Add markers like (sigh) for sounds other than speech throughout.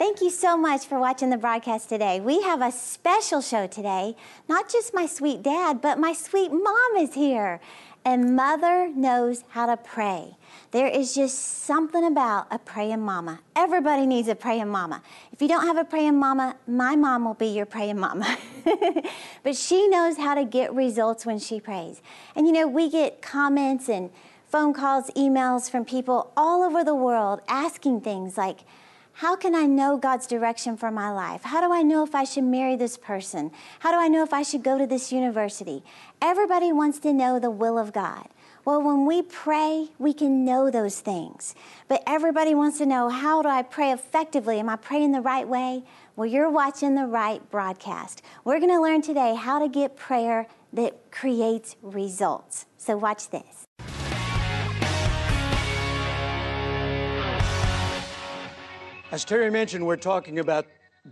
Thank you so much for watching the broadcast today. We have a special show today. Not just my sweet dad, but my sweet mom is here. And mother knows how to pray. There is just something about a praying mama. Everybody needs a praying mama. If you don't have a praying mama, my mom will be your praying mama. (laughs) but she knows how to get results when she prays. And you know, we get comments and phone calls, emails from people all over the world asking things like, how can I know God's direction for my life? How do I know if I should marry this person? How do I know if I should go to this university? Everybody wants to know the will of God. Well, when we pray, we can know those things. But everybody wants to know how do I pray effectively? Am I praying the right way? Well, you're watching the right broadcast. We're going to learn today how to get prayer that creates results. So, watch this. As Terri mentioned, we're talking about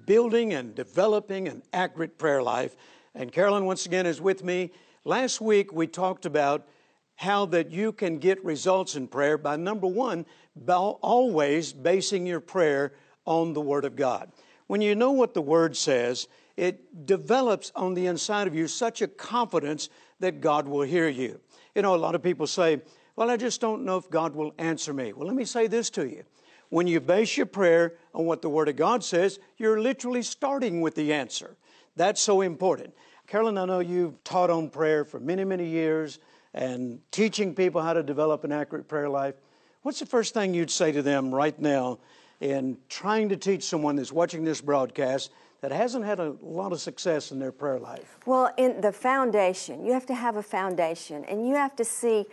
building and developing an accurate prayer life. And Carolyn, once again, is with me. Last week, we talked about how that you can get results in prayer by number one, by always basing your prayer on the Word of God. When you know what the Word says, it develops on the inside of you such a confidence that God will hear you. You know, a lot of people say, Well, I just don't know if God will answer me. Well, let me say this to you when you base your prayer on what the Word of God says, you're literally starting with the answer. That's so important. Carolyn, I know you've taught on prayer for many, many years and teaching people how to develop an accurate prayer life. What's the first thing you'd say to them right now in trying to teach someone that's watching this broadcast that hasn't had a lot of success in their prayer life? Well, in the foundation, you have to have a foundation and you have to see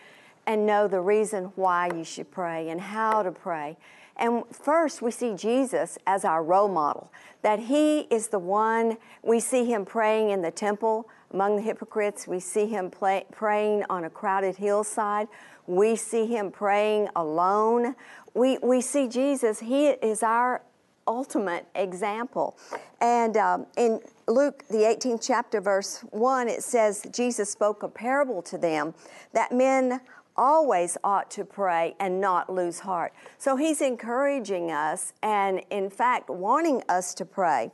and know the reason why you should pray and how to pray. And first, we see Jesus as our role model, that he is the one, we see him praying in the temple among the hypocrites. We see him play, praying on a crowded hillside. We see him praying alone. We, we see Jesus, he is our ultimate example. And um, in Luke, the 18th chapter, verse 1, it says, Jesus spoke a parable to them that men always ought to pray and not lose heart. So he's encouraging us and, in fact, wanting us to pray.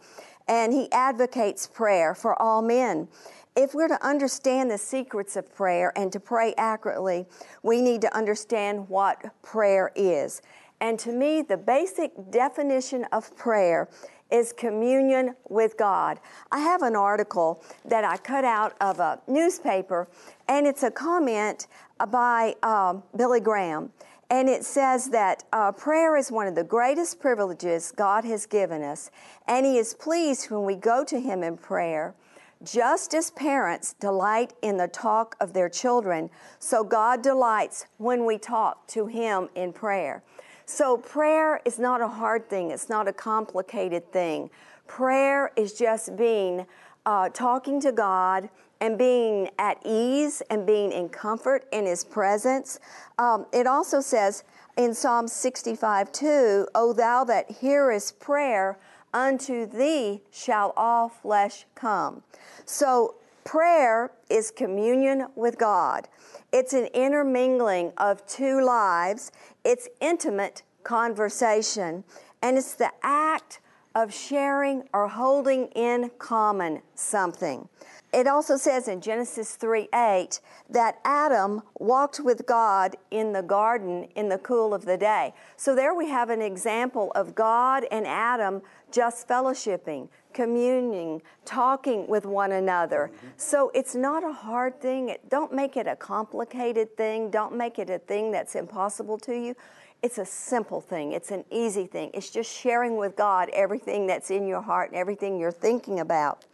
And he advocates prayer for all men. If we're to understand the secrets of prayer and to pray accurately, we need to understand what prayer is. And to me, the basic definition of prayer is communion with God. I have an article that I cut out of a newspaper, and it's a comment by um, Billy Graham. And it says that uh, prayer is one of the greatest privileges God has given us, and He is pleased when we go to Him in prayer. Just as parents delight in the talk of their children, so God delights when we talk to Him in prayer. So, prayer is not a hard thing, it's not a complicated thing. Prayer is just being uh, talking to God and being at ease and being in comfort in His presence. Um, it also says in Psalm 65 2, O thou that hearest prayer, unto thee shall all flesh come. So, prayer is communion with God. It's an intermingling of two lives, it's intimate conversation, and it's the act of sharing or holding in common something. It also says in Genesis 3 8 that Adam walked with God in the garden in the cool of the day. So there we have an example of God and Adam just fellowshipping, communing, talking with one another. Mm-hmm. So it's not a hard thing. Don't make it a complicated thing. Don't make it a thing that's impossible to you. It's a simple thing. It's an easy thing. It's just sharing with God everything that's in your heart and everything you're thinking about.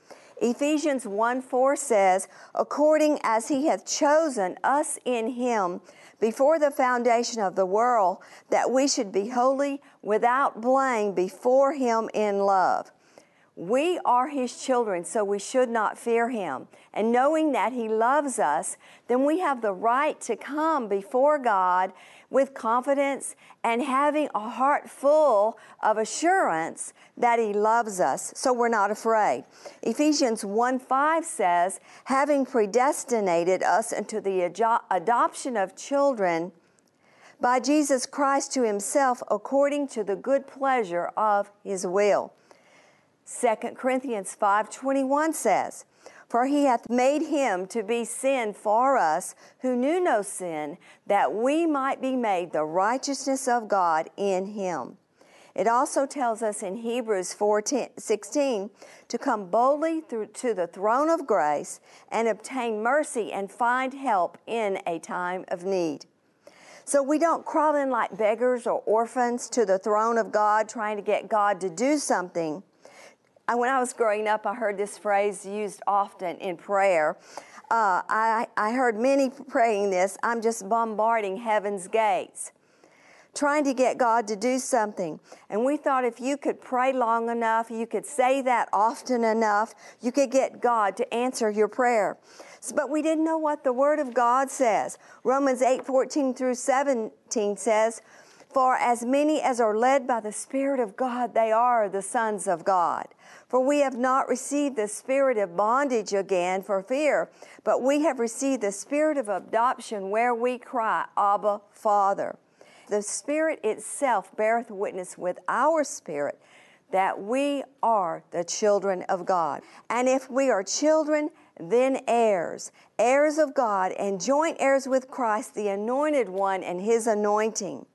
Ephesians 1 4 says, According as he hath chosen us in him before the foundation of the world, that we should be holy without blame before him in love. We are his children, so we should not fear him. And knowing that he loves us, then we have the right to come before God with confidence and having a heart full of assurance that he loves us, so we're not afraid. Ephesians 1 5 says, having predestinated us into the adoption of children by Jesus Christ to himself according to the good pleasure of his will. 2 Corinthians 5:21 says, "For he hath made him to be sin for us who knew no sin, that we might be made the righteousness of God in him." It also tells us in Hebrews 4:16 to come boldly through to the throne of grace and obtain mercy and find help in a time of need. So we don't crawl in like beggars or orphans to the throne of God trying to get God to do something. When I was growing up, I heard this phrase used often in prayer. Uh, I, I heard many praying this I'm just bombarding heaven's gates trying to get God to do something. And we thought if you could pray long enough, you could say that often enough, you could get God to answer your prayer. But we didn't know what the Word of God says. Romans 8 14 through 17 says, For as many as are led by the Spirit of God, they are the sons of God. For we have not received the spirit of bondage again for fear, but we have received the spirit of adoption where we cry, Abba, Father. The Spirit itself beareth witness with our spirit that we are the children of God. And if we are children, then heirs, heirs of God, and joint heirs with Christ, the anointed one, and his anointing.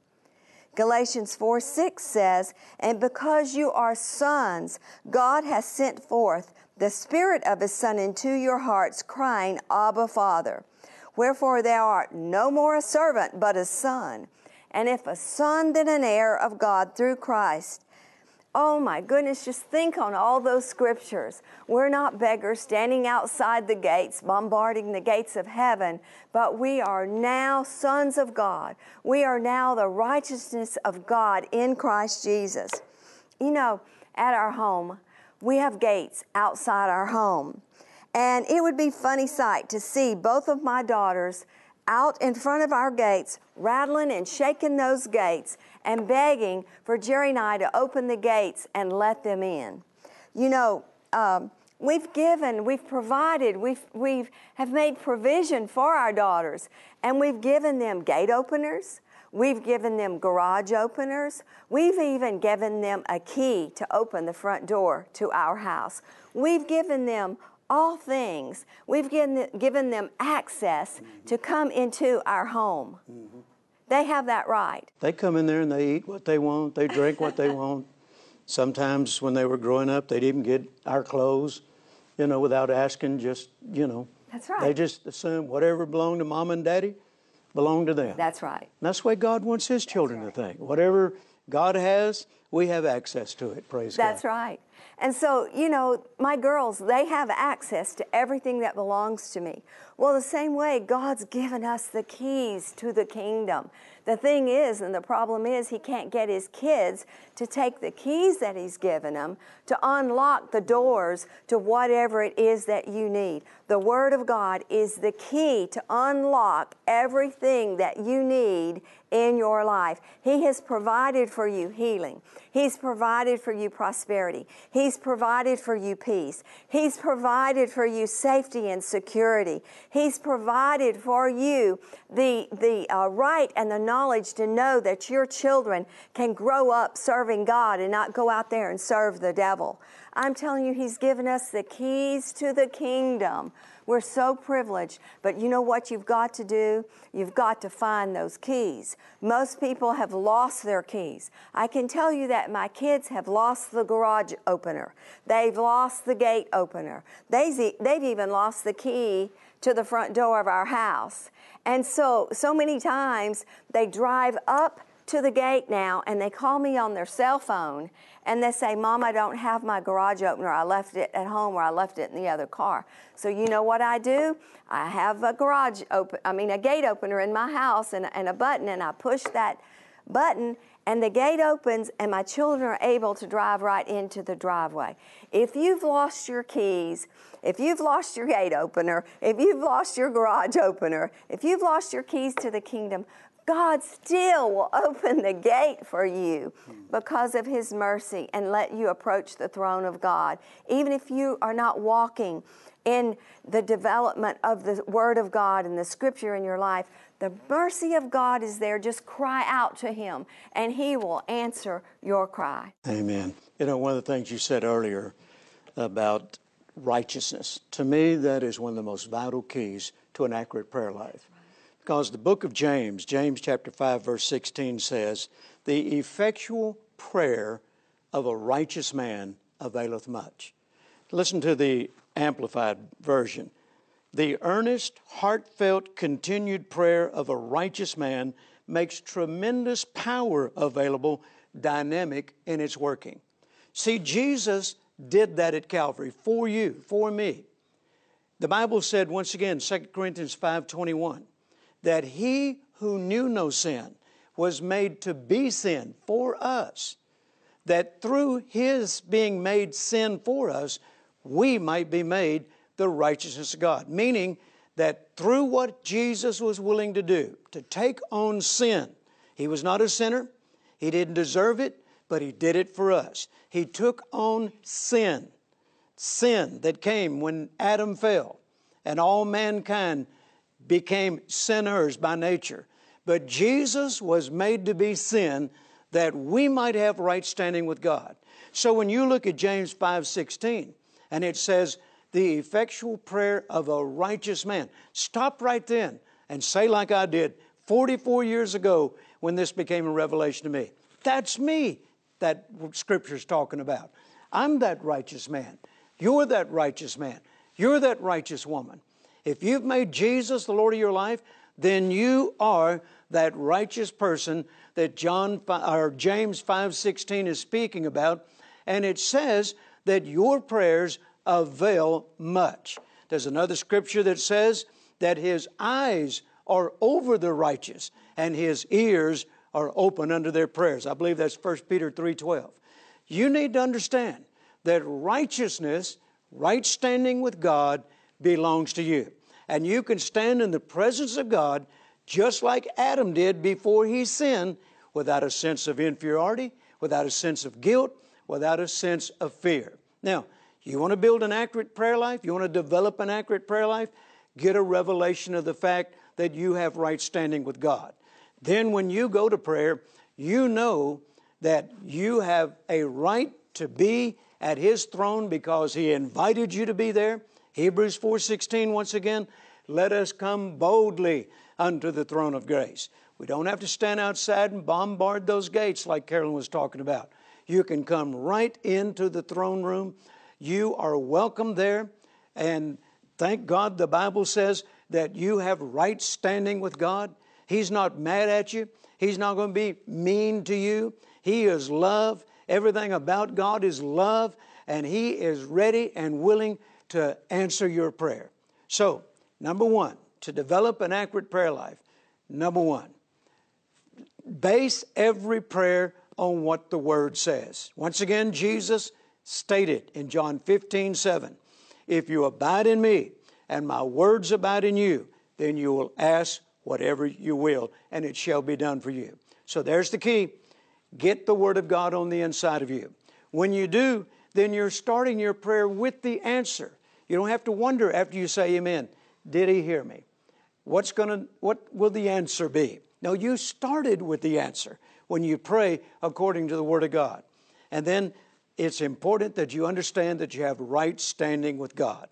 Galatians 4 6 says, And because you are sons, God has sent forth the Spirit of His Son into your hearts, crying, Abba, Father. Wherefore thou art no more a servant, but a son. And if a son, then an heir of God through Christ. Oh my goodness, just think on all those scriptures. We're not beggars standing outside the gates, bombarding the gates of heaven, but we are now sons of God. We are now the righteousness of God in Christ Jesus. You know, at our home, we have gates outside our home. And it would be funny sight to see both of my daughters out in front of our gates, rattling and shaking those gates and begging for Jerry and I to open the gates and let them in. You know, um, we've given, we've provided, we've, we've have made provision for our daughters, and we've given them gate openers. We've given them garage openers. We've even given them a key to open the front door to our house. We've given them all things. We've given, given them access to come into our home. Mm-hmm. They have that right. They come in there and they eat what they want, they drink what they (laughs) want. Sometimes when they were growing up, they'd even get our clothes, you know, without asking, just, you know. That's right. They just assume whatever belonged to mom and daddy belonged to them. That's right. And that's the way God wants His children right. to think. Whatever God has, we have access to it. Praise That's God. That's right. And so, you know, my girls, they have access to everything that belongs to me. Well, the same way, God's given us the keys to the kingdom. The thing is, and the problem is, he can't get his kids to take the keys that he's given them to unlock the doors to whatever it is that you need. The Word of God is the key to unlock everything that you need in your life. He has provided for you healing. He's provided for you prosperity. He's provided for you peace. He's provided for you safety and security. He's provided for you the, the uh, right and the knowledge to know that your children can grow up serving God and not go out there and serve the devil. I'm telling you, He's given us the keys to the kingdom. We're so privileged. But you know what you've got to do? You've got to find those keys. Most people have lost their keys. I can tell you that my kids have lost the garage opener. They've lost the gate opener. They've, even lost the key to the front door of our house. And so, so many times they drive up to the gate now and they call me on their cell phone and they say, Mom, I don't have my garage opener. I left it at home or I left it in the other car. So you know what I do? I have a garage open, I mean, a gate opener in my house and, and a button, and I push that button and the gate opens and my children are able to drive right into the driveway. If you've lost your keys, if you've lost your gate opener, if you've lost your garage opener, if you've lost your keys to the kingdom, God still will open the gate for you because of His mercy and let you approach the throne of God. Even if you are not walking in the development of the Word of God and the Scripture in your life, The mercy of God is there. Just cry out to Him, and He will answer your cry. Amen. You know, one of the things you said earlier about righteousness, to me, that is one of the most vital keys to an accurate prayer life. Because the book of James, James chapter 5, verse 16 says, The effectual prayer of a righteous man availeth much. Listen to the Amplified Version. The earnest, heartfelt, continued prayer of a righteous man makes tremendous power available, dynamic in its working. See, Jesus did that at Calvary for you, for me. The Bible said once again, 2 Corinthians 5:21, that he who knew no sin was made to be sin for us, that through his being made sin for us, we might be made the righteousness of God. Meaning that through what Jesus was willing to do, to take on sin, he was not a sinner, he didn't deserve it, but he did it for us. He took on sin, sin that came when Adam fell, and all mankind became sinners by nature. But Jesus was made to be sin that we might have right standing with God. So when you look at James 5:16 and it says the effectual prayer of a righteous man. Stop right then and say, like I did 44 years ago when this became a revelation to me. That's me that Scripture's talking about. I'm that righteous man. You're that righteous man. You're that righteous woman. If you've made Jesus the Lord of your life, then you are that righteous person that John or James 5:16 is speaking about, and it says that your prayers avail much. There's another scripture that says that his eyes are over the righteous and his ears are open unto their prayers. I believe that's 1 Peter 3:12. You need to understand that righteousness, right standing with God belongs to you. And you can stand in the presence of God just like Adam did before he sinned without a sense of inferiority, without a sense of guilt, without a sense of fear. Now, you want to build an accurate prayer life? You want to develop an accurate prayer life? Get a revelation of the fact that you have right standing with God. Then, when you go to prayer, you know that you have a right to be at His throne because He invited you to be there. Hebrews 4:16 once again, let us come boldly unto the throne of grace. We don't have to stand outside and bombard those gates like Carolyn was talking about. You can come right into the throne room you are welcome there. And thank God the Bible says that you have right standing with God. He's not mad at you, He's not going to be mean to you. He is love. Everything about God is love, and He is ready and willing to answer your prayer. So, number one, to develop an accurate prayer life, number one, base every prayer on what the Word says. Once again, Jesus stated in John 15, 7. If you abide in me and my words abide in you, then you will ask whatever you will, and it shall be done for you. So there's the key. Get the Word of God on the inside of you. When you do, then you're starting your prayer with the answer. You don't have to wonder after you say amen, did he hear me? What's gonna what will the answer be? No, you started with the answer when you pray according to the Word of God. And then it's important that you understand that you have right standing with God,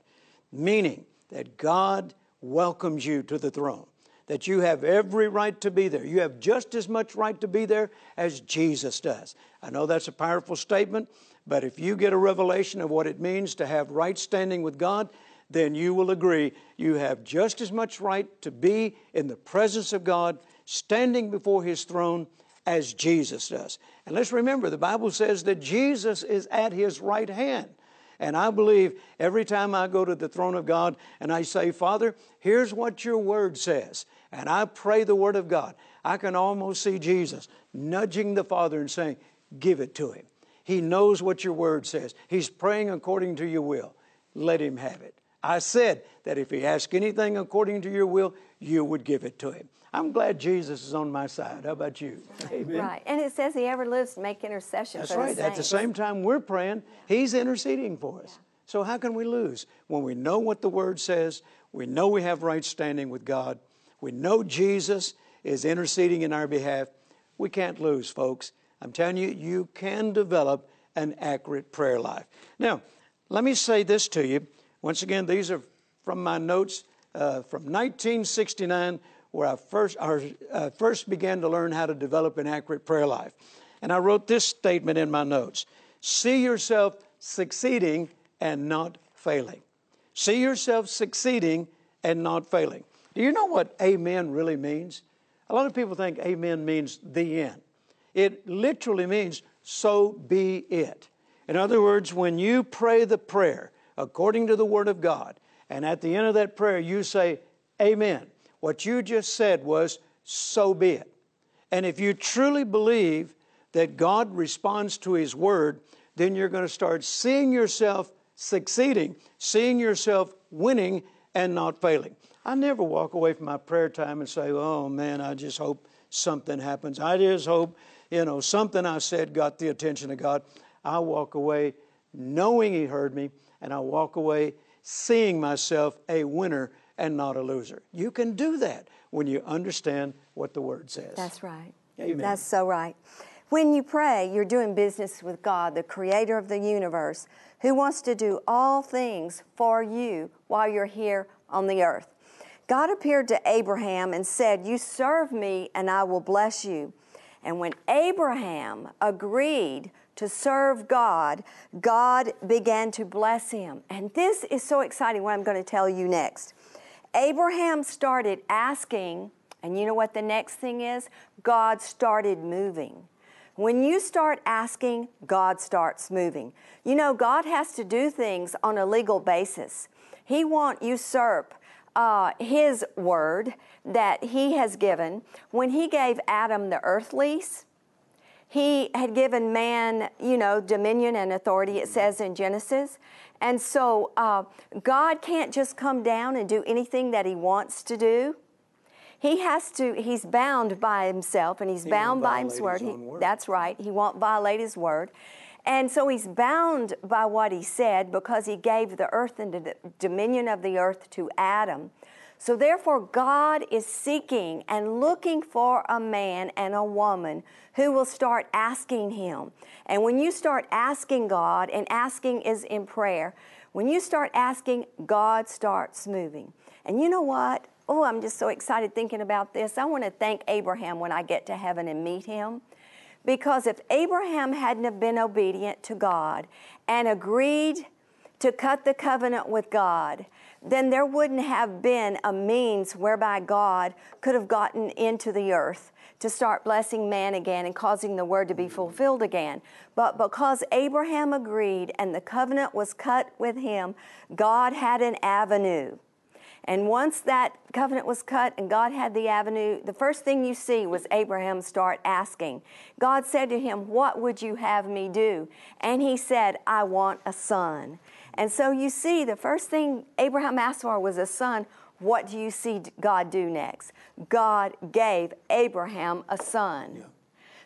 meaning that God welcomes you to the throne, that you have every right to be there. You have just as much right to be there as Jesus does. I know that's a powerful statement, but if you get a revelation of what it means to have right standing with God, then you will agree you have just as much right to be in the presence of God, standing before His throne as Jesus does. And let's remember, the Bible says that Jesus is at his right hand. And I believe every time I go to the throne of God and I say, Father, here's what your word says, and I pray the word of God, I can almost see Jesus nudging the Father and saying, Give it to him. He knows what your word says. He's praying according to your will. Let him have it. I said that if he asked anything according to your will, you would give it to him. I'm glad Jesus is on my side. How about you? Amen. Right. And it says he ever lives to make intercession That's for right. the At the same time we're praying, he's interceding for us. So how can we lose? When we know what the word says, we know we have right standing with God, we know Jesus is interceding in our behalf, we can't lose, folks. I'm telling you, you can develop an accurate prayer life. Now, let me say this to you. Once again, these are from my notes uh, from 1969, where I first, uh, first began to learn how to develop an accurate prayer life. And I wrote this statement in my notes See yourself succeeding and not failing. See yourself succeeding and not failing. Do you know what amen really means? A lot of people think amen means the end. It literally means so be it. In other words, when you pray the prayer according to the Word of God, and at the end of that prayer you say, Amen, what you just said was, so be it. And if you truly believe that God responds to His Word, then you're going to start seeing yourself succeeding, seeing yourself winning and not failing. I never walk away from my prayer time and say, oh man, I just hope something happens. I just hope, you know, something I said got the attention of God. I walk away knowing He heard me, and I walk away seeing myself a winner and not a loser. You can do that when you understand what the Word says. That's right. Amen. That's so right. When you pray, you're doing business with God, the creator of the universe, who wants to do all things for you while you're here on the earth. God appeared to Abraham and said, You serve me, and I will bless you. And when Abraham agreed to serve God, God began to bless him. And this is so exciting, what I'm going to tell you next. Abraham started asking, and you know what the next thing is? God started moving. When you start asking, God starts moving. You know, God has to do things on a legal basis. He won't usurp uh, His word that He has given. When He gave Adam the earth lease, He had given man, you know, dominion and authority, it says in Genesis. And so uh, God can't just come down and do anything that He wants to do he has to, he's bound by himself and he's he bound by his word. His word. That's right. He won't violate his word. And so he's bound by what he said because he gave the earth and the dominion of the earth to Adam. So therefore, God is seeking and looking for a man and a woman who will start asking him. And when you start asking God, and asking is in prayer, when you start asking, God starts moving. And you know what? oh, I'm just so excited thinking about this. I want to thank Abraham when I get to heaven and meet him. Because if Abraham hadn't have been obedient to God and agreed to cut the covenant with God, then there wouldn't have been a means whereby God could have gotten into the earth to start blessing man again and causing the word to be fulfilled again. But because Abraham agreed and the covenant was cut with him, God had an avenue. And once that covenant was cut and God had the avenue, the first thing you see was Abraham start asking. God said to him, What would you have me do? And he said, I want a son. And so you see, the first thing Abraham asked for was a son. What do you see God do next? God gave Abraham a son. Yeah.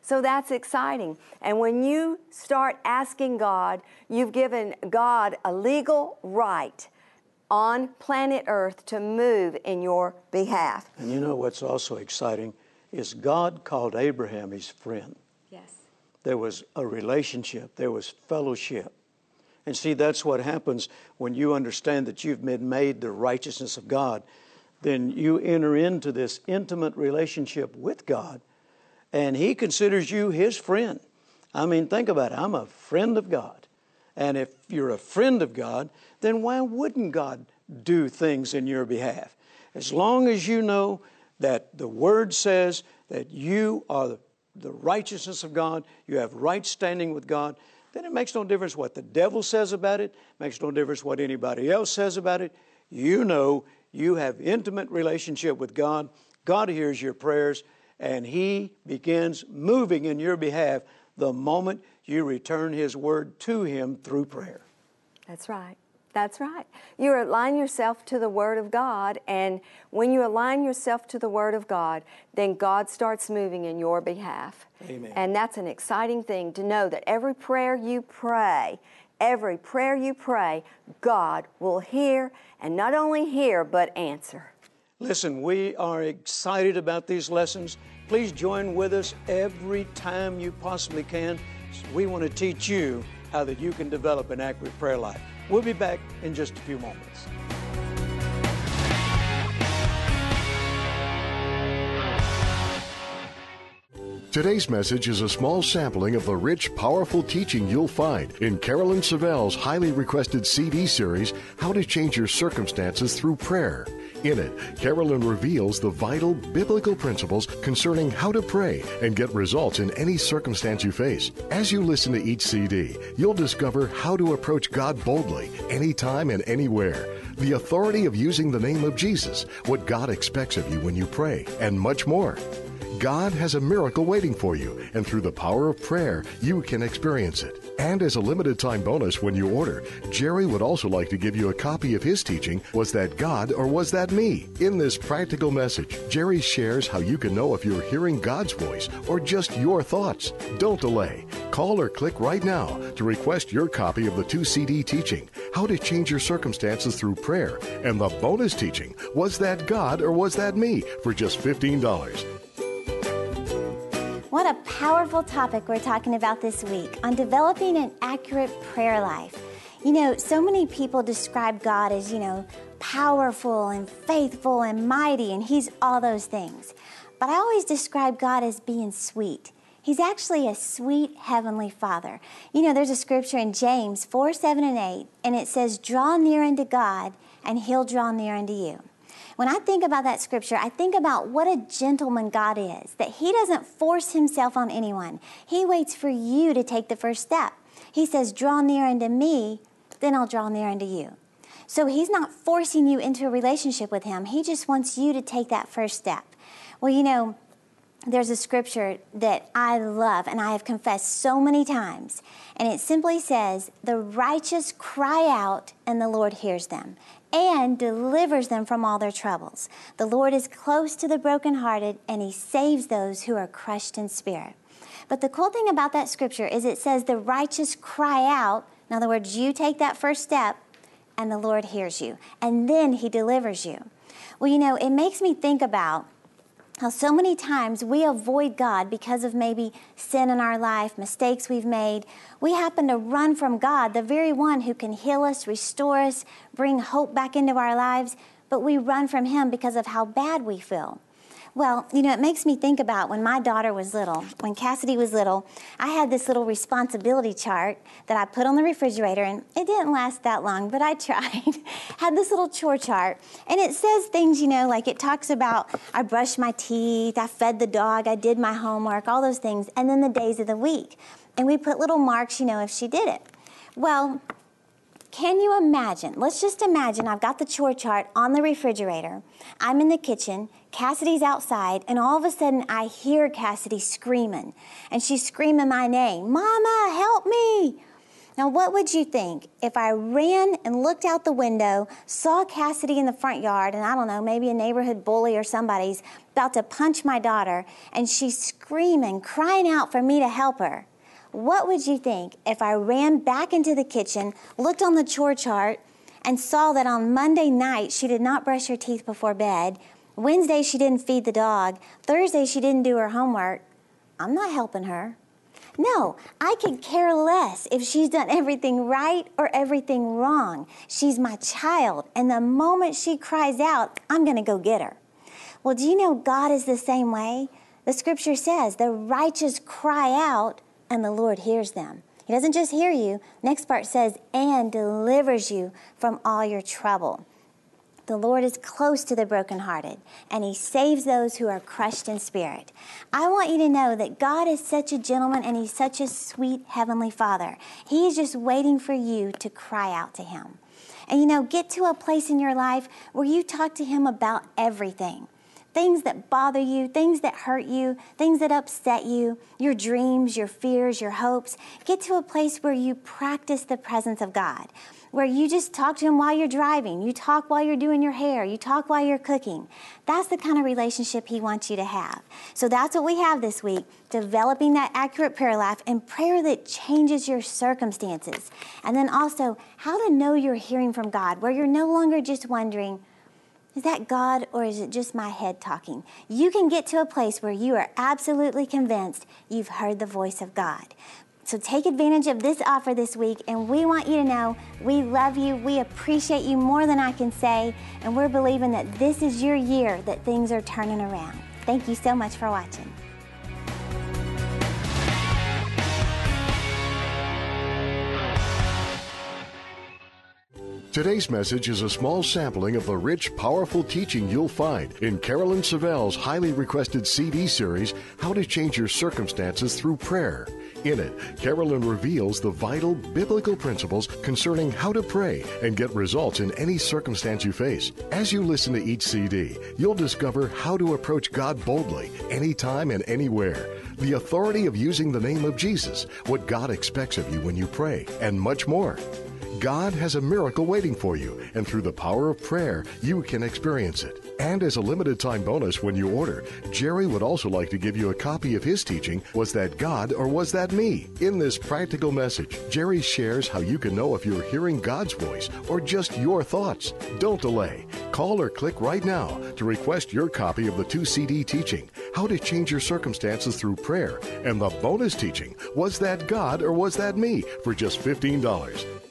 So that's exciting. And when you start asking God, you've given God a legal right on planet Earth to move in your behalf. And you know what's also exciting is God called Abraham his friend. Yes. There was a relationship, there was fellowship. And see, that's what happens when you understand that you've been made the righteousness of God. Then you enter into this intimate relationship with God, and He considers you His friend. I mean, think about it. I'm a friend of God. And if you're a friend of God, then why wouldn't God do things in your behalf? As long as you know that the Word says that you are the righteousness of God, you have right standing with God, then it makes no difference what the devil says about it, makes no difference what anybody else says about it. You know you have intimate relationship with God. God hears your prayers and he begins moving in your behalf the moment you return his word to him through prayer. That's right. That's right. You align yourself to the Word of God, and when you align yourself to the Word of God, then God starts moving in your behalf. Amen. And that's an exciting thing to know that every prayer you pray, every prayer you pray, God will hear, and not only hear, but answer. Listen, we are excited about these lessons. Please join with us every time you possibly can. We want to teach you how that you can develop an accurate prayer life. We'll be back in just a few moments. Today's message is a small sampling of the rich, powerful teaching you'll find in Carolyn Savelle's highly requested CD series, How to Change Your Circumstances Through Prayer. In it, Carolyn reveals the vital biblical principles concerning how to pray and get results in any circumstance you face. As you listen to each CD, you'll discover how to approach God boldly, anytime and anywhere, the authority of using the name of Jesus, what God expects of you when you pray, and much more. God has a miracle waiting for you, and through the power of prayer, you can experience it. And as a limited time bonus when you order, Jerry would also like to give you a copy of his teaching, Was That God or Was That Me? In this practical message, Jerry shares how you can know if you're hearing God's voice or just your thoughts. Don't delay. Call or click right now to request your copy of the two CD teaching, How to Change Your Circumstances Through Prayer, and the bonus teaching, Was That God or Was That Me? for just $15. What a powerful topic we're talking about this week on developing an accurate prayer life. You know, so many people describe God as, you know, powerful and faithful and mighty, and He's all those things. But I always describe God as being sweet. He's actually a sweet heavenly Father. You know, there's a scripture in James 4 7 and 8, and it says, Draw near unto God, and He'll draw near unto you. When I think about that scripture, I think about what a gentleman God is, that He doesn't force Himself on anyone. He waits for you to take the first step. He says, Draw near unto me, then I'll draw near unto you. So He's not forcing you into a relationship with Him, He just wants you to take that first step. Well, you know, there's a scripture that I love and I have confessed so many times. And it simply says, The righteous cry out and the Lord hears them and delivers them from all their troubles. The Lord is close to the brokenhearted, and He saves those who are crushed in spirit. But the cool thing about that scripture is it says the righteous cry out. In other words, you take that first step, and the Lord hears you, and then He delivers you. Well, you know, it makes me think about how so many times we avoid God because of maybe sin in our life, mistakes we've made. We happen to run from God, the very one who can heal us, restore us, bring hope back into our lives, but we run from Him because of how bad we feel. Well, you know, it makes me think about when my daughter was little. When Cassidy was little, I had this little responsibility chart that I put on the refrigerator, and it didn't last that long, but I (laughs) tried. had this little chore chart, and it says things, you know, like it talks about I brushed my teeth, I fed the dog, I did my homework, all those things, and then the days of the week. And we put little marks, you know, if she did it. Well, can you imagine? Let's just imagine I've got the chore chart on the refrigerator. I'm in the kitchen, Cassidy's outside, and all of a sudden I hear Cassidy screaming. And she's screaming my name Mama, help me! Now, what would you think if I ran and looked out the window, saw Cassidy in the front yard, and I don't know, maybe a neighborhood bully or somebody's about to punch my daughter, and she's screaming, crying out for me to help her? What would you think if I ran back into the kitchen, looked on the chore chart, and saw that on Monday night she did not brush her teeth before bed, Wednesday she didn't feed the dog, Thursday she didn't do her homework? I'm not helping her. No, I could care less if she's done everything right or everything wrong. She's my child, and the moment she cries out, I'm going to go get her. Well, do you know God is the same way? The scripture says, the righteous cry out, and the Lord hears them. He doesn't just hear you. Next part says, and delivers you from all your trouble. The Lord is close to the brokenhearted, and He saves those who are crushed in spirit. I want you to know that God is such a gentleman and He's such a sweet Heavenly Father. He is just waiting for you to cry out to Him. And you know, get to a place in your life where you talk to Him about everything things that bother you, things that hurt you, things that upset you, your dreams, your fears, your hopes. Get to a place where you practice the presence of God, where you just talk to Him while you're driving, you talk while you're doing your hair, you talk while you're cooking. That's the kind of relationship He wants you to have. So that's what we have this week developing that accurate prayer life and prayer that changes your circumstances. And then also, how to know you're hearing from God, where you're no longer just wondering, Is that God or is it just my head talking? You can get to a place where you are absolutely convinced you've heard the voice of God. So take advantage of this offer this week, and we want you to know we love you, we appreciate you more than I can say, and we're believing that this is your year that things are turning around. Thank you so much for watching. Today's message is a small sampling of the rich, powerful teaching you'll find in Carolyn Savelle's highly requested CD series, How to Change Your Circumstances Through Prayer. In it, Carolyn reveals the vital biblical principles concerning how to pray and get results in any circumstance you face. As you listen to each CD, you'll discover how to approach God boldly, anytime and anywhere, the authority of using the name of Jesus, what God expects of you when you pray, and much more. God has a miracle waiting for you, and through the power of prayer, you can experience it. And as a limited time bonus when you order, Jerry would also like to give you a copy of his teaching, Was That God or Was That Me? In this practical message, Jerry shares how you can know if you're hearing God's voice or just your thoughts. Don't delay. Call or click right now to request your copy of the two CD teaching, How to Change Your Circumstances Through Prayer, and the bonus teaching, Was That God or Was That Me? for just $15.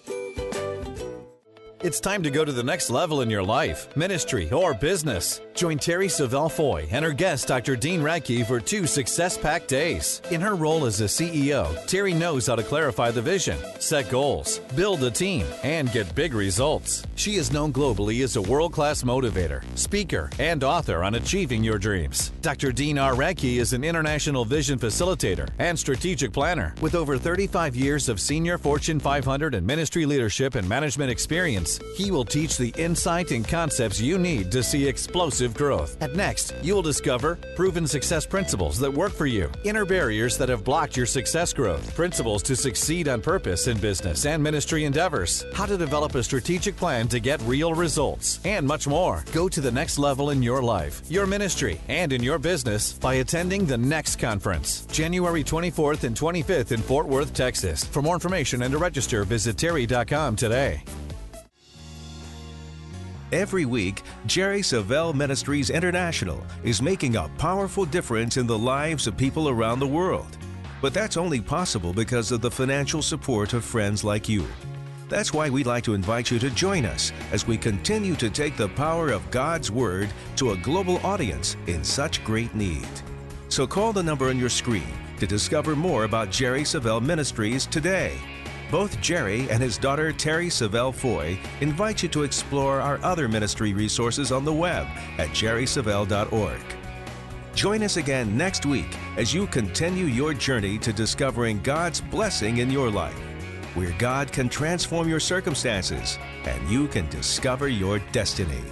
It's time to go to the next level in your life, ministry, or business. Join Terri Savelle Foy and her guest, Dr. Dean Radke, for two success packed days. In her role as a CEO, Terri knows how to clarify the vision, set goals, build a team, and get big results. She is known globally as a world class motivator, speaker, and author on achieving your dreams. Dr. Dean R. Radke is an international vision facilitator and strategic planner with over 35 years of senior Fortune 500 and ministry leadership and management experience. He will teach the insight and concepts you need to see explosive growth. At Next, you will discover proven success principles that work for you, inner barriers that have blocked your success growth, principles to succeed on purpose in business and ministry endeavors, how to develop a strategic plan to get real results, and much more. Go to the next level in your life, your ministry, and in your business by attending the Next Conference, January 24th and 25th in Fort Worth, Texas. For more information and to register, visit terri.com today. Every week, Jerry Savelle Ministries International is making a powerful difference in the lives of people around the world. But that's only possible because of the financial support of friends like you. That's why we'd like to invite you to join us as we continue to take the power of God's Word to a global audience in such great need. So call the number on your screen to discover more about Jerry Savelle Ministries today. Both Jerry and his daughter Terri Savelle Foy invite you to explore our other ministry resources on the web at jerrysavelle.org. Join us again next week as you continue your journey to discovering God's blessing in your life, where God can transform your circumstances and you can discover your destiny.